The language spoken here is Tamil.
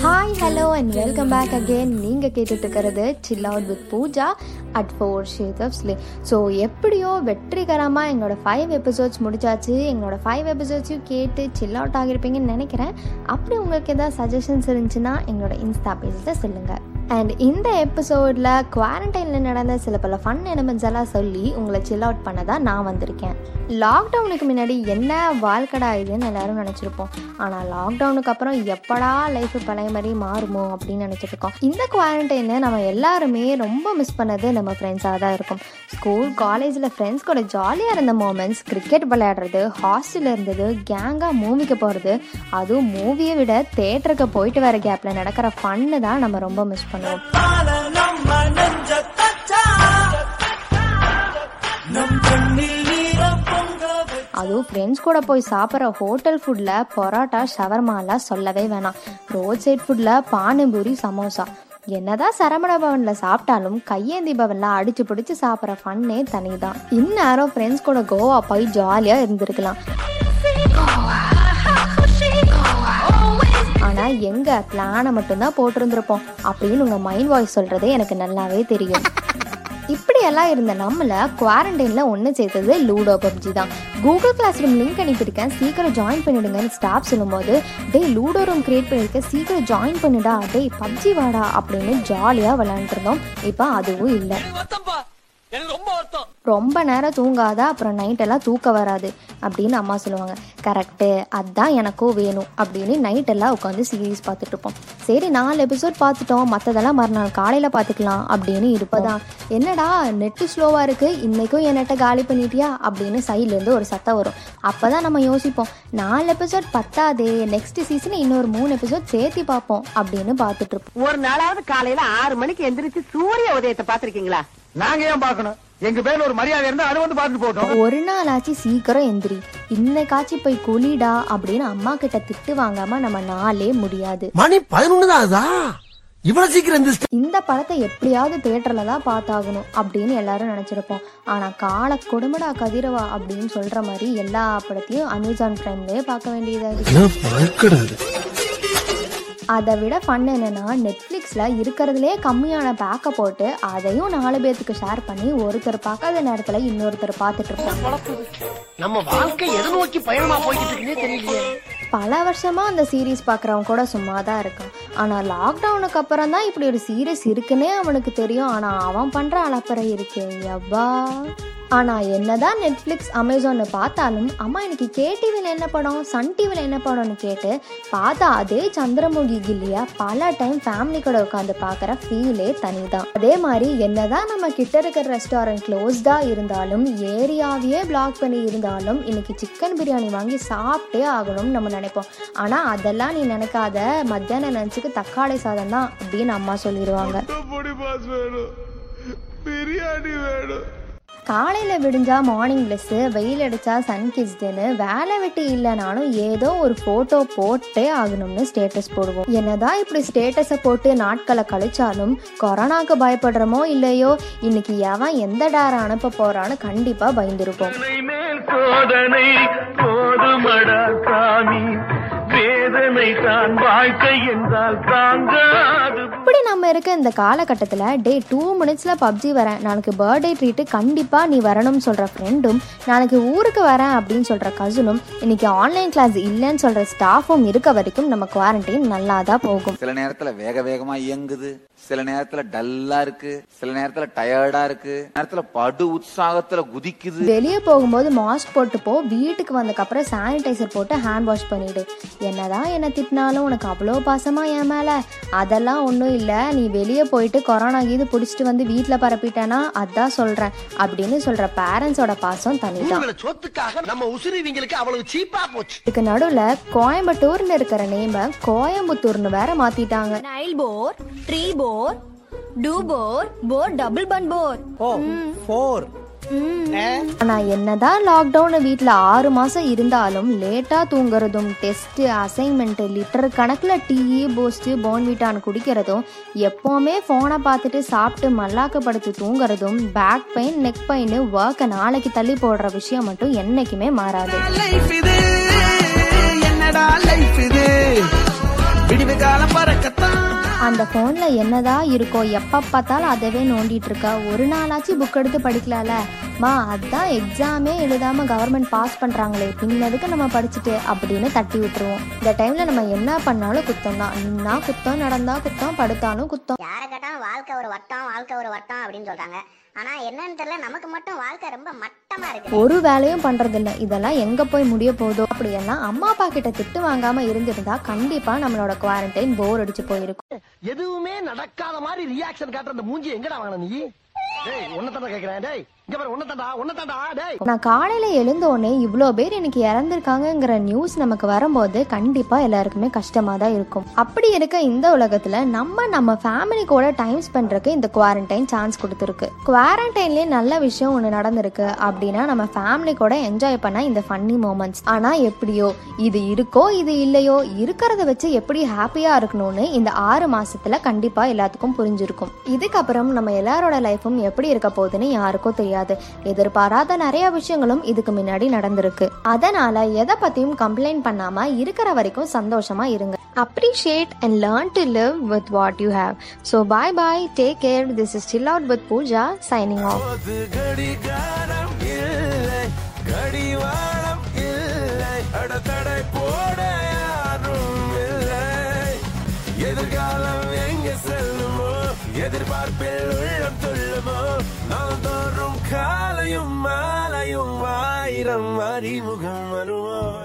Hi hello and welcome back again நீங்கள் கேட்டுட்டு இருக்கிறது chill out with Pooja at four shades of slay so எப்படியோ வெற்றிகரமாக எங்களோட ஃபைவ் எபிசோட்ஸ் முடிச்சாச்சு. எங்களோட ஃபைவ் எபிசோட்ஸையும் கேட்டு சில் அவுட் ஆகிருப்பீங்கன்னு நினைக்கிறேன். அப்படி உங்களுக்கு எதாவது சஜஷன்ஸ் இருந்துச்சுன்னா எங்களோட இன்ஸ்டா பேஜில் சொல்லுங்கள் அண்ட் இந்த எபிசோடில் குவாரண்டைனில் நடந்த சில பல ஃபன் எலிமெண்ட்ஸ் எல்லாம் சொல்லி உங்களை சில் அவுட் பண்ண தான் நான் வந்திருக்கேன். லாக்டவுனுக்கு முன்னாடி என்ன வாழ்க்கடா இதுன்னு எல்லாரும் நினச்சிருப்போம். ஆனால் லாக்டவுனுக்கு அப்புறம் எப்படா லைஃப் பழைய மாதிரி மாறுமோ அப்படின்னு நினச்சிட்டு இருக்கோம். இந்த குவாரண்டைனில் நம்ம எல்லாருமே ரொம்ப மிஸ் பண்ணது நம்ம ஃப்ரெண்ட்ஸாக தான் இருக்கும். ஸ்கூல் காலேஜில் ஃப்ரெண்ட்ஸ் கூட ஜாலியாக இருந்த மூமெண்ட்ஸ் கிரிக்கெட் விளையாடுறது ஹாஸ்டலில் இருந்தது கேங்காக மூவிக்கு போகிறது அதுவும் மூவியை விட தேட்டருக்கு போயிட்டு வர கேப்பில் நடக்கிற ஃபன்னு தான் நம்ம ரொம்ப மிஸ் பண்ணுவோம் அதுவும் ஃப்ரெண்ட்ஸ் கூட போய் சாப்பிட்ற ஹோட்டல் ஃபுட்டில் பரோட்டா ஷவர்மாலாம் சொல்லவே வேணாம். ரோட் சைட் ஃபுட்டில் பானிபூரி சமோசா. என்னதான் சரவண பவனில் சாப்பிட்டாலும் கையேந்தி பவனில் அடிச்சு பிடிச்சி சாப்பிட்ற ஃபன்னே தனி தான் இந்நேரம் ஃப்ரெண்ட்ஸ் கூட கோவா போய் ஜாலியாக இருந்திருக்கலாம். ஆனால் எங்கே பிளானை மட்டும்தான் போட்டிருந்திருப்போம். அப்படின்னு உங்கள் மைண்ட் வாய்ஸ் சொல்கிறதே எனக்கு நல்லாவே தெரியும். இப்படியெல்லாம் இருந்த நம்மள குவாரண்டைனில் ஒன்று சேர்த்தது லூடோ பப்ஜி தான். கூகுள் கிளாஸ் ரூம் லிங்க் அனுப்பியிருக்கேன். சீக்கிரம் ஜாயின் பண்ணிடுங்கன்னு ஸ்டாஃப் சொல்லும்போது டேய் லூடோ ரூம் கிரியேட் பண்ணியிருக்கேன் சீக்கிரம் ஜாயின் பண்ணிடா. டே பப்ஜி வாடா. அப்படின்னு ஜாலியாக விளையாண்டுருந்தோம் இப்போ அதுவும் இல்லை. ரொம்ப நேரம் தூங்காத அப்புறம் நைட்டெல்லாம் தூக்கம் வராது அப்படின்னு அம்மா சொல்லுவாங்க. கரெக்டு அதுதான் எனக்கும் வேணும் அப்படின்னு நைட்டெல்லாம் உட்காந்து சீரீஸ் பார்த்துட்டு இருப்போம். சரி நாலு எபிசோட் பார்த்துட்டோம் மற்றதெல்லாம் மறுநாள் காலையில் பார்த்துக்கலாம் அப்படின்னு இருப்பதான் என்னடா நெட்டு ஸ்லோவாக இருக்குது இன்றைக்கும் என் நெட்டை காலி பண்ணிட்டியா? அப்படின்னு சைட்லேருந்து ஒரு சத்தம் வரும். அப்போ தான் நம்ம யோசிப்போம் நாலு எபிசோட் பத்தாதே நெக்ஸ்ட் சீசன் இன்னொரு மூணு எபிசோட் சேர்த்து பார்ப்போம் அப்படின்னு பார்த்துட்டு இருப்போம். ஒரு நாளாவது காலையில ஆறு மணிக்கு எந்திரிச்சு சூரிய உதயத்தை பாத்திருக்கீங்களா நாங்க ஏன் பார்க்கணும்? எங்க பேர்ல ஒரு மரியாதை இருந்தா அது வந்து பார்த்துட்டு போட்டோம் ஒரு நாள் ஆச்சு சீக்கிரம் எந்திரி. இன்னைக்காச்சு போய் குளிடா அப்படின்னு அம்மா கிட்ட திட்டு வாங்காம நம்ம நாளே முடியாது. மணி பதினொன்னு தான் ஆகுதா? இவ்வளவு சீக்கிரம்? இந்த படத்தை எப்படியாவது தியேட்டர்ல தான் பார்த்தாகணும் அப்படின்னு எல்லாரும் நினைச்சிருப்போம். ஆனா கால கொடுமடா கதிரவா அப்படின்னு சொல்ற மாதிரி எல்லா படத்தையும் அமேசான் பிரைம்லயே பார்க்க வேண்டியதா இருக்கு. அதை விட ஃபன் என்னன்னா நெட்ஃப்ளிக்ஸில் இருக்கிறதுலே கம்மியான பேக்கை போட்டு அதையும் நாலு பேர்த்துக்கு ஷேர் பண்ணி ஒருத்தர் பார்க்காத நேரத்தில் இன்னொருத்தர் பார்த்துட்டு தெரியலையே. பல வருஷமா அந்த சீரீஸ் பார்க்குறவன் கூட சும்மா தான் இருக்கான். ஆனால் லாக்டவுனுக்கு அப்புறம் தான் இப்படி ஒரு சீரீஸ் இருக்குன்னே அவனுக்கு தெரியும். ஆனால் அவன் பண்ணுற அலப்பறை இருக்கு. எவ்வா? ஆனால் என்னதான் நெட்ஃப்ளிக்ஸ் அமேசான்னு பார்த்தாலும் அம்மா இன்னைக்கு கேடிவியில் என்ன படம் சன் டிவியில் என்ன படம்னு கேட்டு பார்த்தா அதே சந்திரமுகி கில்லியா பல டைம் ஃபேமிலி கூட உட்காந்து பார்க்குற ஃபீலே தனி தான் அதே மாதிரி என்னதான் நம்ம கிட்ட இருக்கிற ரெஸ்டாரண்ட் க்ளோஸ்டாக இருந்தாலும் ஏரியாவையே பிளாக் பண்ணி இருந்தாலும் இன்னைக்கு சிக்கன் பிரியாணி வாங்கி சாப்பிட்டே ஆகணும்னு நம்ம நினைப்போம். ஆனால் அதெல்லாம் நீ நினைக்காத. மத்தியான லஞ்சுக்கு தக்காளி சாதம் தான் அப்படின்னு அம்மா சொல்லிடுவாங்க காலையில் விடிஞ்சா மார்னிங் ப்ளஸ்ஸு வெயில் அடித்தா சன் கிஸ்டுன்னு வேலை வெட்டி இல்லைனாலும் ஏதோ ஒரு ஃபோட்டோ போட்டே ஆகணும்னு ஸ்டேட்டஸ் போடுவோம். என்னதான் இப்படி ஸ்டேட்டஸை போட்டு நாட்களை கழிச்சாலும் கொரோனாக்கு பயப்படுறோமோ இல்லையோ இன்னைக்கு எவன் எந்த டேரை அனுப்ப போறான்னு கண்டிப்பாக பயந்துருப்போம். வேதனை தான் வாழ்க்கை என்றால் தாங்காது இப்படி நம்ம இருக்க இந்த காலகட்டத்தில் டே டூ மினிட்ஸில் பப்ஜி வரேன். நாளைக்கு பர்த்டே ட்ரீட்டு கண்டிப்பாக நீ வரணும்னு சொல்கிற ஃப்ரெண்டும் நாளைக்கு ஊருக்கு வரேன் அப்படின்னு சொல்கிற கசினும் இன்னைக்கு ஆன்லைன் கிளாஸ் இல்லைன்னு சொல்கிற ஸ்டாஃபும் இருக்க வரைக்கும் நம்ம குவாரண்டைன் நல்லா தான் போகும். சில நேரத்துல வேக வேகமா இயங்குது. சில நேரத்துல டல்லா இருக்கு. சில நேரத்துல டயர்டா இருக்கு. நேரத்துல படு உற்சாகத்துல குதிக்குது. வெளியே போகும்போது மாஸ்க் போட்டு போ. வீட்டுக்கு வந்ததுக்கப்புறம் சானிடைசர் போட்டு ஹேண்ட் வாஷ் பண்ணிடு. என்னதான் என்ன திட்டினாலும் உனக்கு அவ்வளோ பாசமா என் மேலே. அதெல்லாம் ஒன்றும் இல்லை நீ வெளியே போயிட்டு கொரோனா கீது பிடிச்சிட்டு வந்து வீட்டில் பரப்பிட்டேனா அதான் சொல்கிறேன் அப்படின்னு சொல்கிற பேரண்ட்ஸோட பாசம் தனிதான். உங்களை சொத்துக்காக நம்ம உசுருவிங்களுக்கு அவ்வளவு சீப்பா போச்சு. இதுக்கு நடுவில் கோயம்புத்தூர்னு இருக்கிற நேமை கோயம்புத்தூர்னு வேற மாத்திட்டாங்க. Nine four three four two four four double one four O four ஆனா என்னதான் லாக்டவுன் வீட்ல ஆறு மாசம் இருந்தாலும் லேட்டா தூங்குறதும் டெஸ்ட் அசைன்மெண்ட் லிட்டர் கணக்குல டீ பூஸ்ட் போன்விட்டான் குடிக்கிறதும் எப்பவுமே போனை பார்த்துட்டு சாப்பிட்டு மல்லாக்க படுத்து தூங்குறதும் பேக் பெயின் நெக் பெயின் ஒர்க்கை நாளைக்கு தள்ளி போடுற விஷயம் மட்டும் என்னைக்குமே மாறாது. அந்த ஃபோனில் என்னதான் இருக்கோ எப்போ பார்த்தாலும் அதவே நோண்டிட்டு இருக்கா ஒரு நாளாச்சும் புக் எடுத்து படிக்கலாம்ல. மா அதான் எக்ஸாமே எழுதாம கவர்மெண்ட் பாஸ் பண்ணுறாங்களே பின்னதுக்கு நம்ம படிச்சுட்டு அப்படின்னு தட்டி விட்டுருவோம். இந்த டைமில் நம்ம என்ன பண்ணாலும் குத்தம் தான். நின்னா குத்தம் நடந்தா குத்தம் படுத்தாலும் குத்தம். யாரை கேட்டாலும் வாழ்க்கை ஒரு வட்டம் வாழ்க்கை ஒரு வட்டம் அப்படின்னு சொல்கிறாங்க ஆனா என்னன்னு தெரியல நமக்கு மட்டும் வாழ்க்கை ரொம்ப மட்டமா இருக்கு. ஒரு வேலையும் பண்றதில்ல. இதெல்லாம் எங்க போய் முடிய போதோ அப்படியெல்லாம் அம்மா அப்பா கிட்ட திட்டு வாங்காம இருந்திருந்தா கண்டிப்பா நம்மளோட குவாரண்டைன் போர் அடிச்சு போயிருக்கும். எதுவுமே நடக்காத மாதிரி ரியாக்ஷன் காட்டுற அந்த மூஞ்சி எங்கடா வாங்கின நீ? டேய் உன்னதாண்டா கேக்குறேன் டேய். நான் காலையில எழுந்தோடனே இவ்வளோ பேர் இன்னைக்கு இறந்துருக்காங்கங்கிற நியூஸ் நமக்கு வரும்போது கண்டிப்பா எல்லாருக்குமே கஷ்டமா தான் இருக்கும். அப்படி இருக்க இந்த உலகத்துல நம்ம நம்ம ஃபேமிலி கூட டைம் ஸ்பெண்ட்றதுக்கு இந்த குவாரண்டைன் சான்ஸ் கொடுத்துருக்கு. குவாரண்டைன்லயே நல்ல விஷயம் ஒன்று நடந்திருக்கு அப்படின்னா நம்ம ஃபேமிலி கூட என்ஜாய் பண்ண இந்த ஃபன்னி மூமெண்ட்ஸ் ஆனா எப்படியோ இது இருக்கோ இது இல்லையோ இருக்கிறத வச்சு எப்படி ஹாப்பியா இருக்கணும்னு இந்த ஆறு மாசத்துல கண்டிப்பா எல்லாத்துக்கும் புரிஞ்சிருக்கும். இதுக்கப்புறம் நம்ம எல்லாரோட லைஃபும் எப்படி இருக்க போகுதுன்னு யாருக்கும் தெரியாது. எதிர்பாராத நிறைய விஷயங்களும் இதுக்கு முன்னாடி நடந்திருக்கு. அதனால எதை பத்தியும் கம்ப்ளைண்ட் பண்ணாம இருக்கிற வரைக்கும் சந்தோஷமா இருங்க. Appreciate and learn to live with what you have so bye bye take care this is chill out with Pooja signing off கடிவாளம் இல்லை அடத்தடை போட யாரும் இல்லை. எதிர்காலம் எங்க செல்லுமோ? எதிர்பார்ப்பில் உள்ளம் துள்ளுமோ? நான் தோறும் காலையும் மாலையும் ஆயிரம் அறிமுகம் வருவோம்